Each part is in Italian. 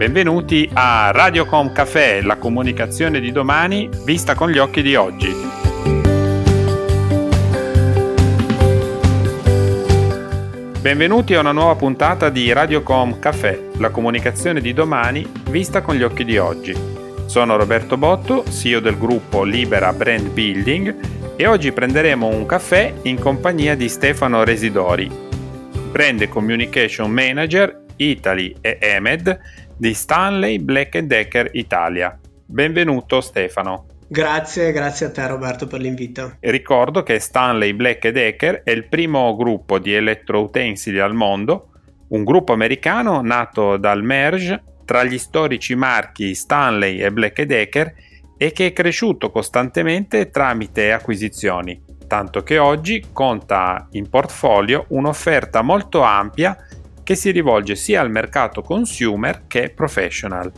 Benvenuti a Radiocom Café, la comunicazione di domani vista con gli occhi di oggi. Benvenuti a una nuova puntata di Radiocom Café, la comunicazione di domani vista con gli occhi di oggi. Sono Roberto Botto, CEO del gruppo Libera Brand Building e oggi prenderemo un caffè in compagnia di Stefano Residori, Brand Communication Manager Italy e EMED di Stanley Black Decker Italia. Benvenuto Stefano. Grazie, grazie a te Roberto per l'invito. Ricordo che Stanley Black Decker è il primo gruppo di elettroutensili al mondo, un gruppo americano nato dal merge tra gli storici marchi Stanley e Black Decker e che è cresciuto costantemente tramite acquisizioni, tanto che oggi conta in portfolio un'offerta molto ampia che si rivolge sia al mercato consumer che professional.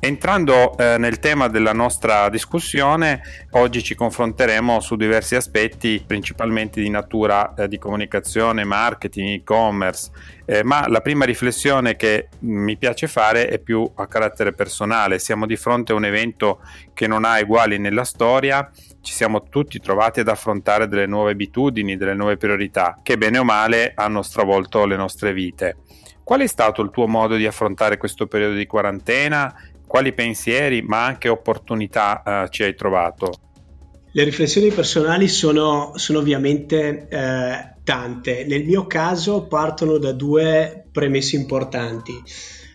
Entrando eh, nel tema della nostra discussione, oggi ci confronteremo su diversi aspetti, principalmente di natura eh, di comunicazione, marketing, e-commerce, eh, ma la prima riflessione che mi piace fare è più a carattere personale. Siamo di fronte a un evento che non ha uguali nella storia ci siamo tutti trovati ad affrontare delle nuove abitudini, delle nuove priorità che bene o male hanno stravolto le nostre vite. Qual è stato il tuo modo di affrontare questo periodo di quarantena? Quali pensieri ma anche opportunità eh, ci hai trovato? Le riflessioni personali sono, sono ovviamente eh, tante. Nel mio caso partono da due premesse importanti.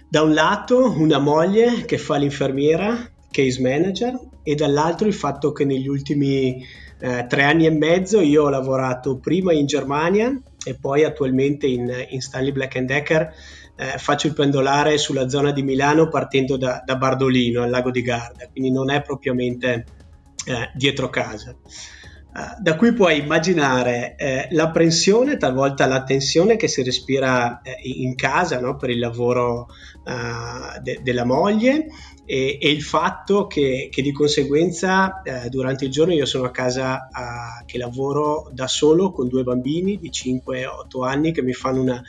Da un lato una moglie che fa l'infermiera, case manager, e dall'altro il fatto che negli ultimi eh, tre anni e mezzo io ho lavorato prima in Germania e poi attualmente in, in Stanley Black Decker eh, faccio il pendolare sulla zona di Milano partendo da, da Bardolino al lago di Garda, quindi non è propriamente eh, dietro casa. Uh, da qui puoi immaginare eh, l'apprensione, talvolta la tensione che si respira eh, in casa no? per il lavoro uh, de- della moglie e, e, il fatto che, che di conseguenza eh, durante il giorno io sono a casa uh, che lavoro da solo con due bambini di 5-8 anni che mi fanno una,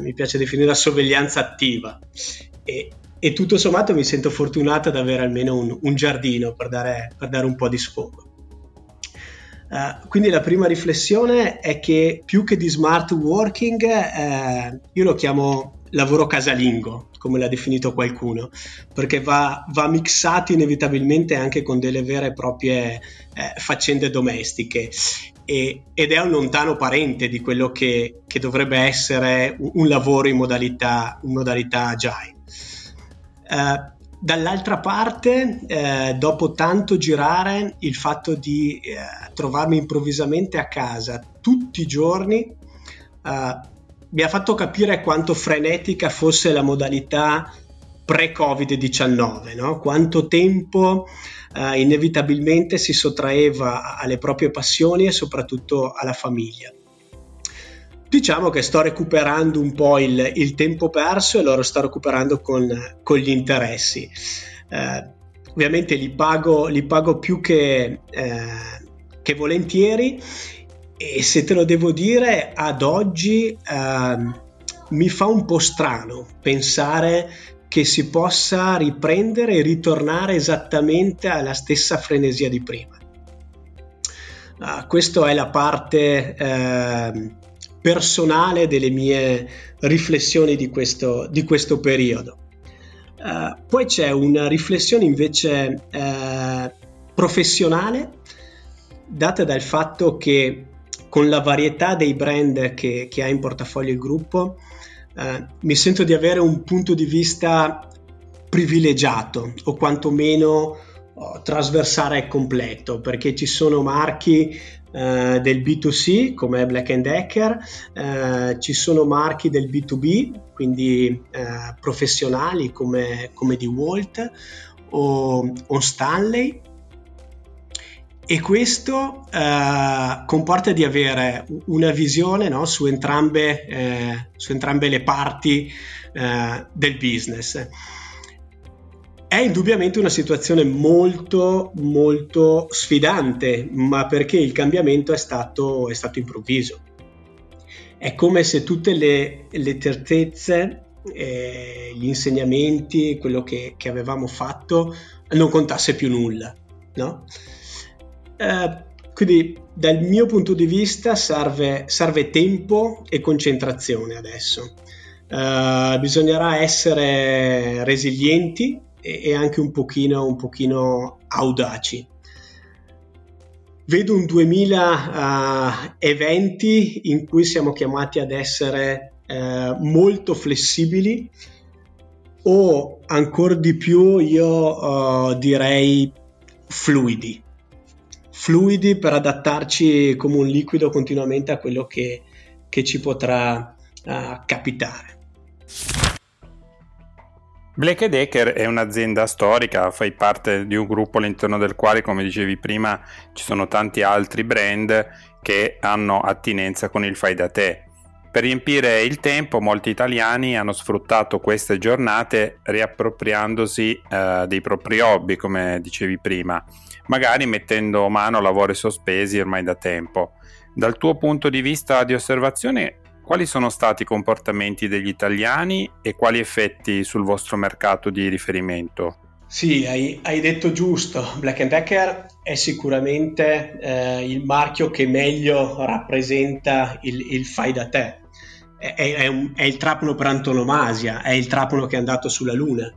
mi piace definire la sorveglianza attiva e, e, tutto sommato mi sento fortunata ad avere almeno un, un giardino per dare, per dare un po' di sfogo. Uh, quindi la prima riflessione è che più che di smart working, eh, io lo chiamo lavoro casalingo, come l'ha definito qualcuno, perché va, va mixato inevitabilmente anche con delle vere e proprie eh, faccende domestiche e, ed è un lontano parente di quello che, che dovrebbe essere un, un, lavoro in modalità, in modalità agile. Uh, Dall'altra parte, eh, dopo tanto girare, il fatto di eh, trovarmi improvvisamente a casa tutti i giorni eh, mi ha fatto capire quanto frenetica fosse la modalità pre-Covid-19, no? quanto tempo eh, inevitabilmente si sottraeva alle proprie passioni e soprattutto alla famiglia diciamo che sto recuperando un po' il, il tempo perso e lo sto recuperando con, con gli interessi. Eh, ovviamente li pago, li pago più che, eh, che, volentieri e se te lo devo dire ad oggi eh, mi fa un po' strano pensare che si possa riprendere e ritornare esattamente alla stessa frenesia di prima. Uh, questa è la parte uh, personale delle mie riflessioni di questo, di questo periodo. Uh, poi c'è una riflessione invece uh, professionale data dal fatto che con la varietà dei brand che, che ha in portafoglio il gruppo uh, mi sento di avere un punto di vista privilegiato o quantomeno oh, trasversale e completo perché ci sono marchi eh, del B2C come Black Decker, eh, ci sono marchi del B2B, quindi eh, professionali come, come DeWalt o, o Stanley e questo eh, comporta di avere una visione no, su, entrambe, eh, su, entrambe, le parti eh, del business. È indubbiamente una situazione molto molto sfidante, ma perché il cambiamento è stato, è stato improvviso. È come se tutte le, le certezze eh, gli insegnamenti, quello che, che, avevamo fatto non contasse più nulla. No? Eh, quindi dal mio punto di vista serve, serve tempo e concentrazione adesso. Uh, bisognerà essere resilienti e, e anche un pochino, un pochino, audaci. Vedo un 2020 uh, in cui siamo chiamati ad essere uh, molto flessibili o ancora di più io uh, direi fluidi fluidi per adattarci come un liquido continuamente a quello che, che ci potrà uh, capitare. Black Decker è un'azienda storica, fai parte di un gruppo all'interno del quale, come dicevi prima, ci sono tanti altri brand che hanno attinenza con il fai da te. Per riempire il tempo, molti italiani hanno sfruttato queste giornate riappropriandosi eh, dei propri hobby, come dicevi prima magari mettendo mano a lavori sospesi ormai da tempo. Dal tuo punto di vista di osservazione, quali sono stati i comportamenti degli italiani e quali effetti sul vostro mercato di riferimento? Sì, hai, hai detto giusto. Black Decker è sicuramente eh, il marchio che meglio rappresenta il, il fai da te. È, è, un, è il trapano per antonomasia, è il trapano che è andato sulla Luna.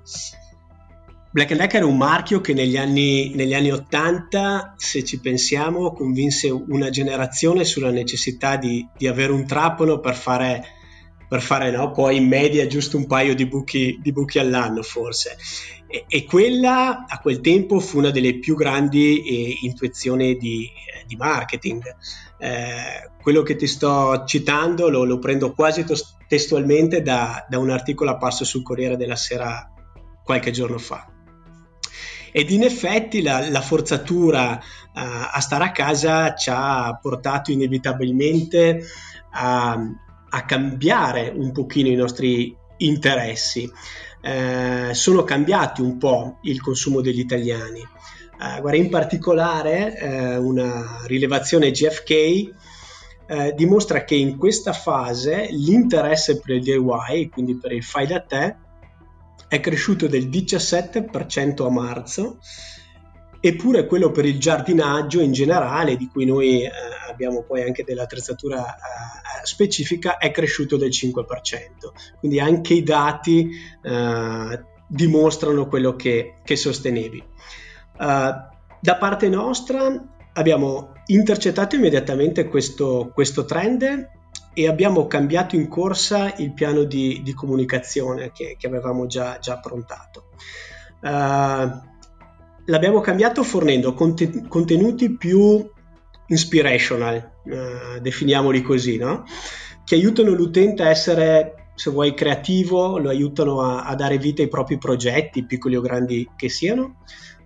Black Decker è un marchio che negli anni, negli anni 80, se ci pensiamo, convinse una generazione sulla necessità di, di avere un trapano per fare, per fare no, poi in media giusto un paio di buchi, di buchi all'anno forse. E, e, quella a quel tempo fu una delle più grandi eh, intuizioni di, di marketing. Eh, quello che ti sto citando lo, lo prendo quasi tos- testualmente da, da un articolo apparso sul Corriere della Sera qualche giorno fa ed in effetti la, la forzatura uh, a stare a casa ci ha portato inevitabilmente a, a cambiare un pochino i nostri interessi. Eh, sono cambiati un po' il consumo degli italiani. Eh, guarda, in particolare eh, una rilevazione GFK eh, dimostra che in questa fase l'interesse per il DIY, quindi per il fai da te, è cresciuto del 17% a marzo, eppure quello per il giardinaggio in generale, di cui noi eh, abbiamo poi anche dell'attrezzatura eh, specifica, è cresciuto del 5%. Quindi anche i dati eh, dimostrano quello che, che sostenevi. Uh, da parte nostra abbiamo intercettato immediatamente questo, questo trend e abbiamo cambiato in corsa il piano di, di comunicazione che, che, avevamo già, già approntato. Uh, l'abbiamo cambiato fornendo conten- contenuti più inspirational, uh, definiamoli così, no? che aiutano l'utente a essere, se vuoi, creativo, lo aiutano a, a dare vita ai propri progetti, piccoli o grandi che siano,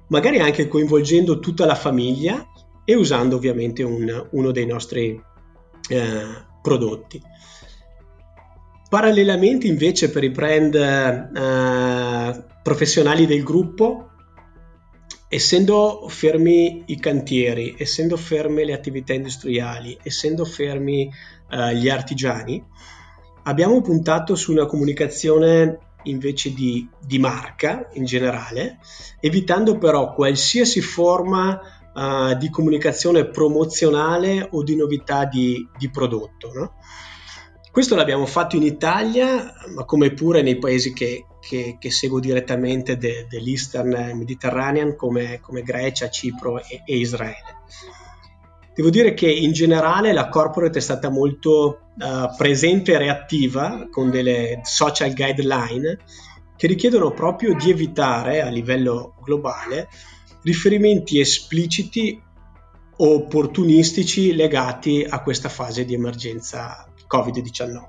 magari anche coinvolgendo tutta la famiglia e usando ovviamente un, uno dei nostri eh, prodotti. Parallelamente invece per i brand eh, professionali del gruppo, essendo fermi i cantieri, essendo ferme le attività industriali, essendo fermi eh, gli artigiani, abbiamo puntato su una comunicazione invece di, di marca in generale, evitando però qualsiasi forma uh, di comunicazione promozionale o di novità di, di prodotto. No? Questo l'abbiamo fatto in Italia, ma come pure nei paesi che, che, che seguo direttamente de, dell'Eastern Mediterranean come, come Grecia, Cipro e, e, Israele. Devo dire che in generale la corporate è stata molto uh, presente e reattiva con delle social guideline che richiedono proprio di evitare a livello globale riferimenti espliciti o opportunistici legati a questa fase di emergenza Covid-19.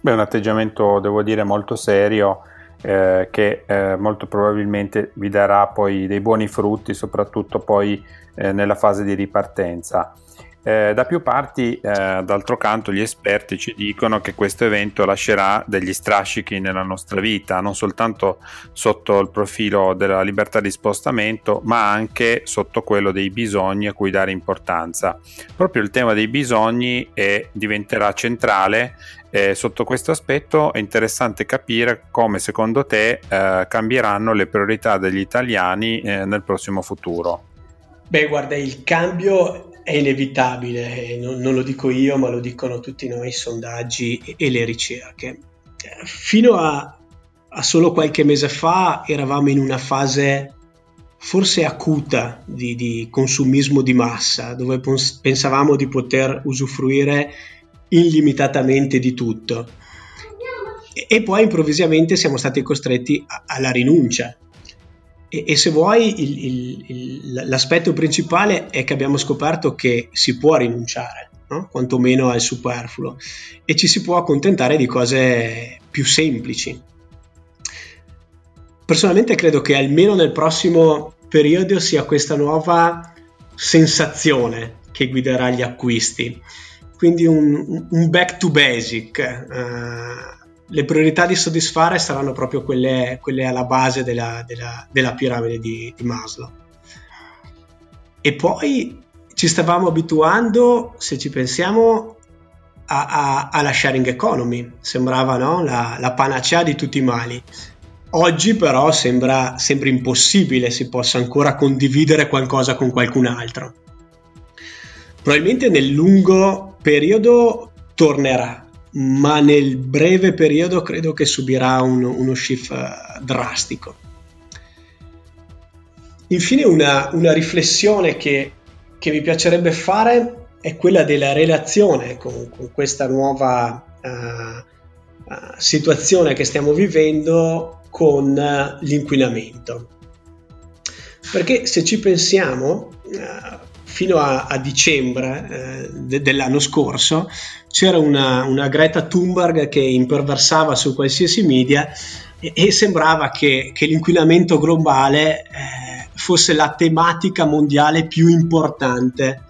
Beh, un atteggiamento, devo dire, molto serio eh, che eh, molto probabilmente vi darà poi dei buoni frutti, soprattutto poi eh, nella fase di ripartenza. Eh, da più parti, eh, d'altro canto, gli esperti ci dicono che questo evento lascerà degli strascichi nella nostra vita, non soltanto sotto il profilo della libertà di spostamento, ma anche sotto quello dei bisogni a cui dare importanza. Proprio il tema dei bisogni è, diventerà centrale. Eh, sotto questo aspetto è interessante capire come secondo te eh, cambieranno le priorità degli italiani eh, nel prossimo futuro. Beh, guarda, il cambio è inevitabile, non, non, lo dico io, ma lo dicono tutti noi i sondaggi e, e le ricerche. Fino a, a, solo qualche mese fa eravamo in una fase forse acuta di, di consumismo di massa, dove pensavamo di poter usufruire illimitatamente di tutto. E, poi improvvisamente siamo stati costretti alla rinuncia e, e se vuoi, il, il, il, l'aspetto principale è che abbiamo scoperto che si può rinunciare, no? quantomeno al superfluo, e ci si può accontentare di cose più semplici. Personalmente credo che almeno nel prossimo periodo sia questa nuova sensazione che guiderà gli acquisti. Quindi un, un back to basic, uh, le priorità di soddisfare saranno proprio quelle, quelle alla base della, della, della piramide di, di, Maslow. E poi ci stavamo abituando, se ci pensiamo, a, a, alla sharing economy, sembrava no? la, la, panacea di tutti i mali. Oggi però sembra, sembra impossibile si possa ancora condividere qualcosa con qualcun altro. Probabilmente nel lungo periodo tornerà, ma nel breve periodo credo che subirà un, uno shift eh, drastico. Infine una, una riflessione che, che, mi piacerebbe fare è quella della relazione con, con questa nuova uh, uh, situazione che stiamo vivendo con uh, l'inquinamento. Perché se ci pensiamo, fino a, a dicembre eh, de, dell'anno scorso c'era una, una, Greta Thunberg che imperversava su qualsiasi media e, e sembrava che, che, l'inquinamento globale eh, fosse la tematica mondiale più importante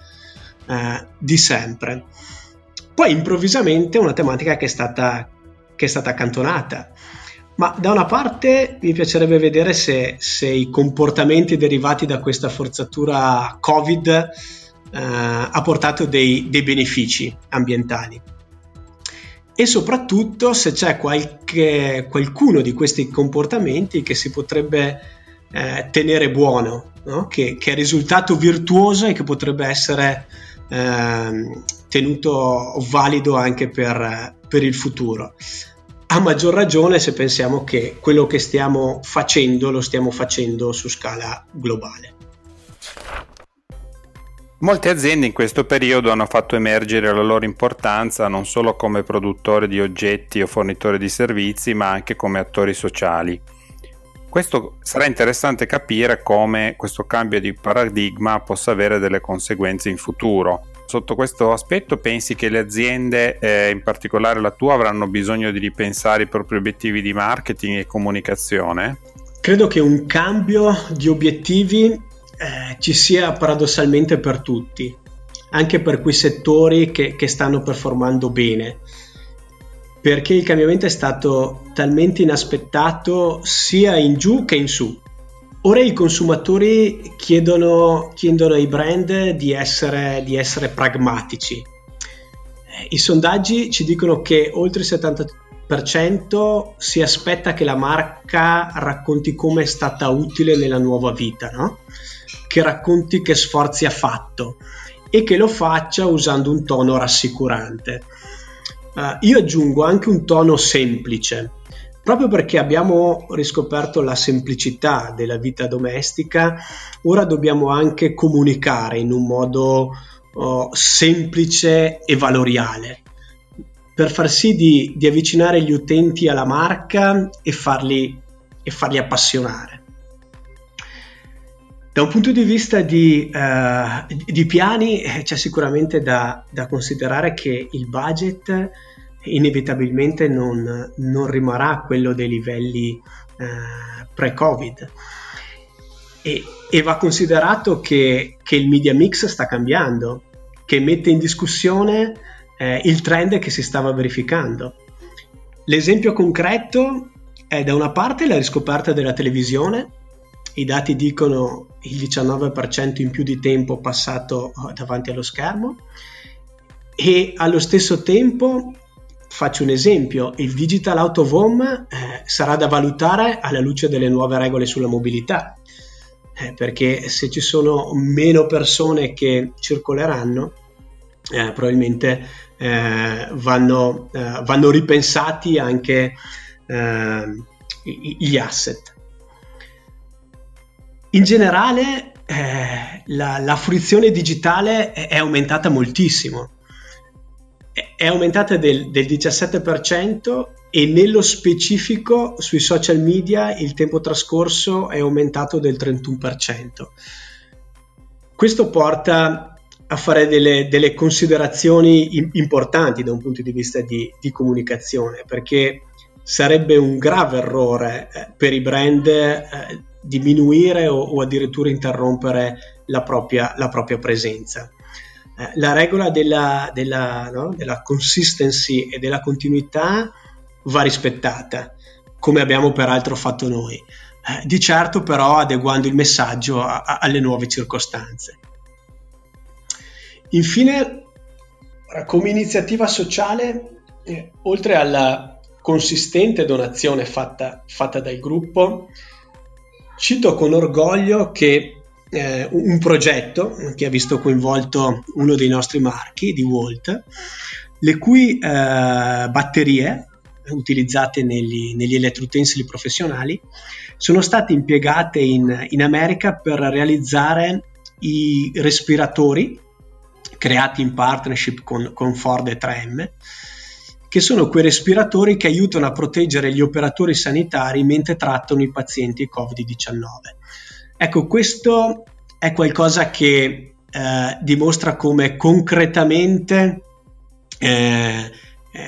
eh, di sempre. Poi improvvisamente una tematica che è stata, che è stata accantonata. Ma da una parte mi piacerebbe vedere se, se i comportamenti derivati da questa forzatura Covid eh, ha portato dei, dei, benefici ambientali e soprattutto se c'è qualche, qualcuno di questi comportamenti che si potrebbe eh, tenere buono, no? che, che, è risultato virtuoso e che potrebbe essere eh, tenuto valido anche per, per il futuro a maggior ragione se pensiamo che quello che stiamo facendo lo stiamo facendo su scala globale. Molte aziende in questo periodo hanno fatto emergere la loro importanza non solo come produttori di oggetti o fornitori di servizi, ma anche come attori sociali. Questo sarà interessante capire come questo cambio di paradigma possa avere delle conseguenze in futuro sotto questo aspetto pensi che le aziende, eh, in particolare la tua, avranno bisogno di ripensare i propri obiettivi di marketing e comunicazione? Credo che un cambio di obiettivi eh, ci sia paradossalmente per tutti, anche per quei settori che, che stanno performando bene, perché il cambiamento è stato talmente inaspettato sia in giù che in su. Ora i consumatori chiedono, chiedono ai brand di essere, di essere pragmatici. Eh, I sondaggi ci dicono che oltre il 70% si aspetta che la marca racconti come è stata utile nella nuova vita, no? Che racconti che sforzi ha fatto e che lo faccia usando un tono rassicurante. Uh, io aggiungo anche un tono semplice, Proprio perché abbiamo riscoperto la semplicità della vita domestica, ora dobbiamo anche comunicare in un modo oh, semplice e valoriale per far sì di, di, avvicinare gli utenti alla marca e farli, e farli appassionare. Da un punto di vista di, uh, di piani eh, c'è sicuramente da, da, considerare che il budget inevitabilmente non, non rimarrà quello dei livelli eh, pre-Covid. E, e, va considerato che, che, il media mix sta cambiando che mette in discussione eh, il trend che si stava verificando. L'esempio concreto è da una parte la riscoperta della televisione, i dati dicono il 19% in più di tempo passato eh, davanti allo schermo e allo stesso tempo faccio un esempio, il digital out of home eh, sarà da valutare alla luce delle nuove regole sulla mobilità, eh, perché se ci sono meno persone che circoleranno, eh, probabilmente eh, vanno, eh, vanno, ripensati anche gli asset. In generale eh, la, la, fruizione digitale è, è, aumentata moltissimo, è, aumentata del, del 17% e nello specifico sui social media il tempo trascorso è aumentato del 31%. Questo porta a fare delle, delle considerazioni importanti da un punto di vista di, di comunicazione, perché sarebbe un grave errore eh, per i brand eh, diminuire o, o, addirittura interrompere la propria, la propria presenza. Eh, la regola della, della, no, della, consistency e della continuità va rispettata, come abbiamo peraltro fatto noi, eh, di certo però adeguando il messaggio a, a, alle nuove circostanze. Infine, come iniziativa sociale, eh, oltre alla consistente donazione fatta, fatta dal gruppo, Cito con orgoglio che eh, un progetto che ha visto coinvolto uno dei nostri marchi di Walt, le cui eh, batterie utilizzate negli, negli elettroutensili professionali sono state impiegate in, in America per realizzare i respiratori creati in partnership con, con Ford e 3M che sono quei respiratori che aiutano a proteggere gli operatori sanitari mentre trattano i pazienti Covid-19. Ecco, questo è qualcosa che eh, dimostra come concretamente eh, eh,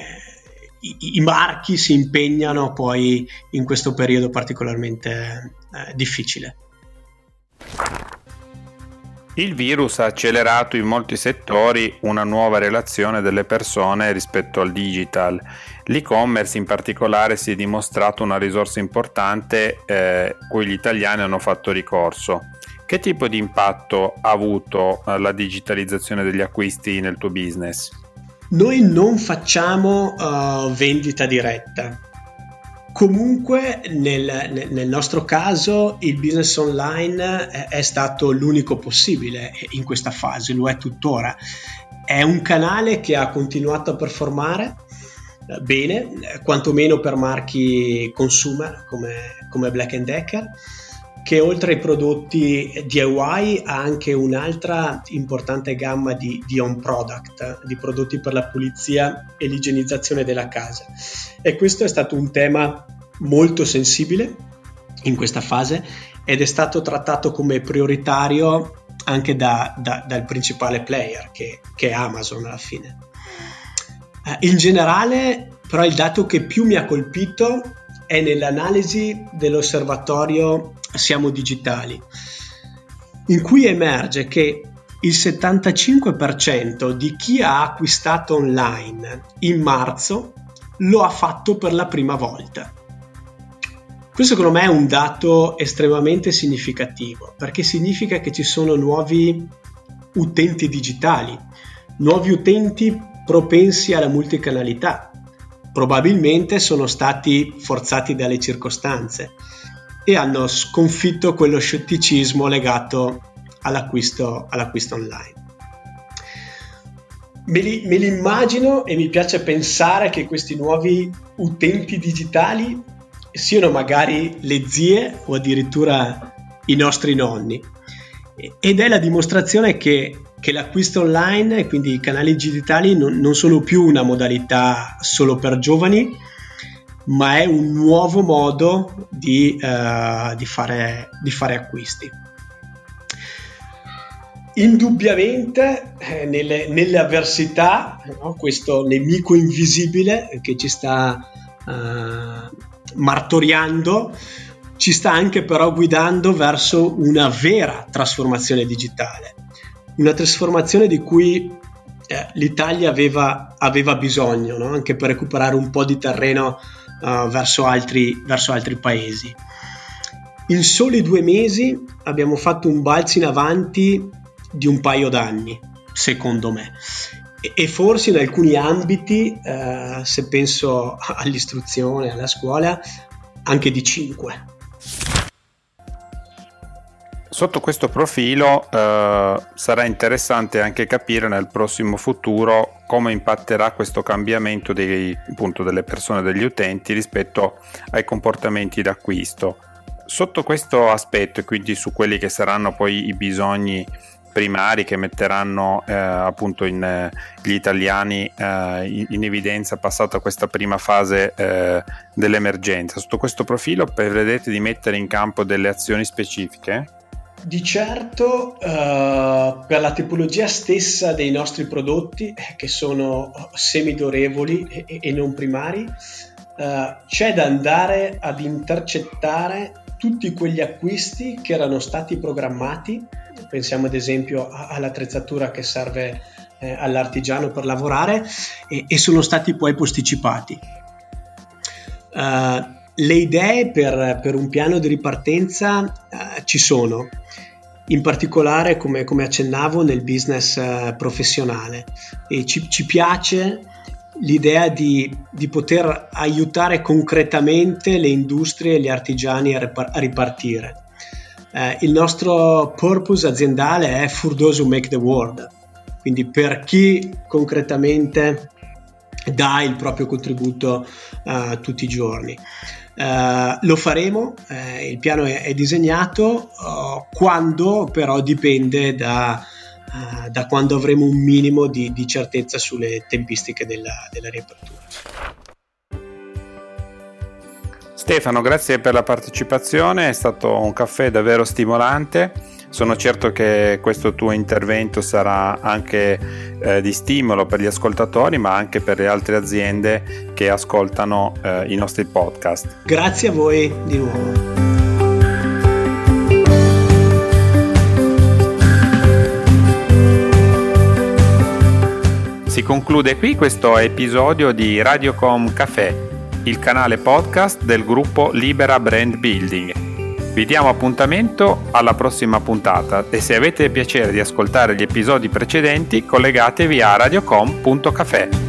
i, i, marchi si impegnano poi in questo periodo particolarmente eh, difficile. Il virus ha accelerato in molti settori una nuova relazione delle persone rispetto al digital. L'e-commerce in particolare si è dimostrato una risorsa importante eh, cui gli italiani hanno fatto ricorso. Che tipo di impatto ha avuto eh, la digitalizzazione degli acquisti nel tuo business? Noi non facciamo uh, vendita diretta, Comunque nel, nel, nostro caso il business online è, stato l'unico possibile in questa fase, lo è tuttora. È un canale che ha continuato a performare eh, bene, quantomeno per marchi consumer come, come Black Decker che oltre ai prodotti DIY ha anche un'altra importante gamma di, di on product, di prodotti per la pulizia e l'igienizzazione della casa. E questo è stato un tema molto sensibile in questa fase ed è stato trattato come prioritario anche da, da, dal principale player che, che, è Amazon alla fine. Eh, in generale, però, il dato che più mi ha colpito è nell'analisi dell'osservatorio siamo digitali, in cui emerge che il 75% di chi ha acquistato online in marzo lo ha fatto per la prima volta. Questo secondo me è un dato estremamente significativo perché significa che ci sono nuovi utenti digitali, nuovi utenti propensi alla multicanalità. Probabilmente sono stati forzati dalle circostanze e hanno sconfitto quello scetticismo legato all'acquisto, all'acquisto online. Me li, me li immagino e mi piace pensare che questi nuovi utenti digitali siano magari le zie o addirittura i nostri nonni. Ed è la dimostrazione che, che l'acquisto online e quindi i canali digitali non, non sono più una modalità solo per giovani, ma è un nuovo modo di, uh, di, fare, di fare, acquisti. Indubbiamente eh, nelle, nelle, avversità, no, questo nemico invisibile che ci sta uh, martoriando, ci sta anche però guidando verso una vera trasformazione digitale, una trasformazione di cui eh, l'Italia aveva, aveva bisogno, no? anche per recuperare un po' di terreno uh, verso, altri, verso altri paesi. In soli due mesi abbiamo fatto un balzo in avanti di un paio d'anni, secondo me. E, forse in alcuni ambiti, eh, se penso all'istruzione, alla scuola, anche di 5. Sotto questo profilo eh, sarà interessante anche capire nel prossimo futuro come impatterà questo cambiamento dei, appunto, delle persone, degli utenti rispetto ai comportamenti d'acquisto. Sotto questo aspetto e quindi su quelli che saranno poi i bisogni primari che metteranno eh, appunto in, eh, gli italiani eh, in, in, evidenza passata questa prima fase eh, dell'emergenza. Sotto questo profilo prevedete di mettere in campo delle azioni specifiche? Di certo, uh, per la tipologia stessa dei nostri prodotti, eh, che sono semidorevoli e, e non primari, uh, c'è da andare ad intercettare tutti quegli acquisti che erano stati programmati pensiamo ad esempio all'attrezzatura che serve eh, all'artigiano per lavorare e, e, sono stati poi posticipati. Uh, le idee per, per, un piano di ripartenza uh, ci sono, in particolare come, come accennavo nel business uh, professionale. E ci, ci piace l'idea di, di, poter aiutare concretamente le industrie e gli artigiani a, ripar- a ripartire. Eh, il nostro purpose aziendale è For those make the world, quindi per chi concretamente dà il proprio contributo uh, tutti i giorni. Uh, lo faremo, uh, il piano è, è disegnato, quando però dipende da, da, quando avremo un minimo di, di certezza sulle tempistiche della, della riapertura. Stefano, grazie per la partecipazione, è stato un caffè davvero stimolante. Sono certo che questo tuo intervento sarà anche eh, di stimolo per gli ascoltatori, ma anche per le altre aziende che ascoltano eh, i nostri podcast. Grazie a voi di nuovo. Si conclude qui questo episodio di Radiocom Café il canale podcast del gruppo Libera Brand Building. Vi diamo appuntamento alla prossima puntata e se avete piacere di ascoltare gli episodi precedenti collegatevi a radiocom.cafe.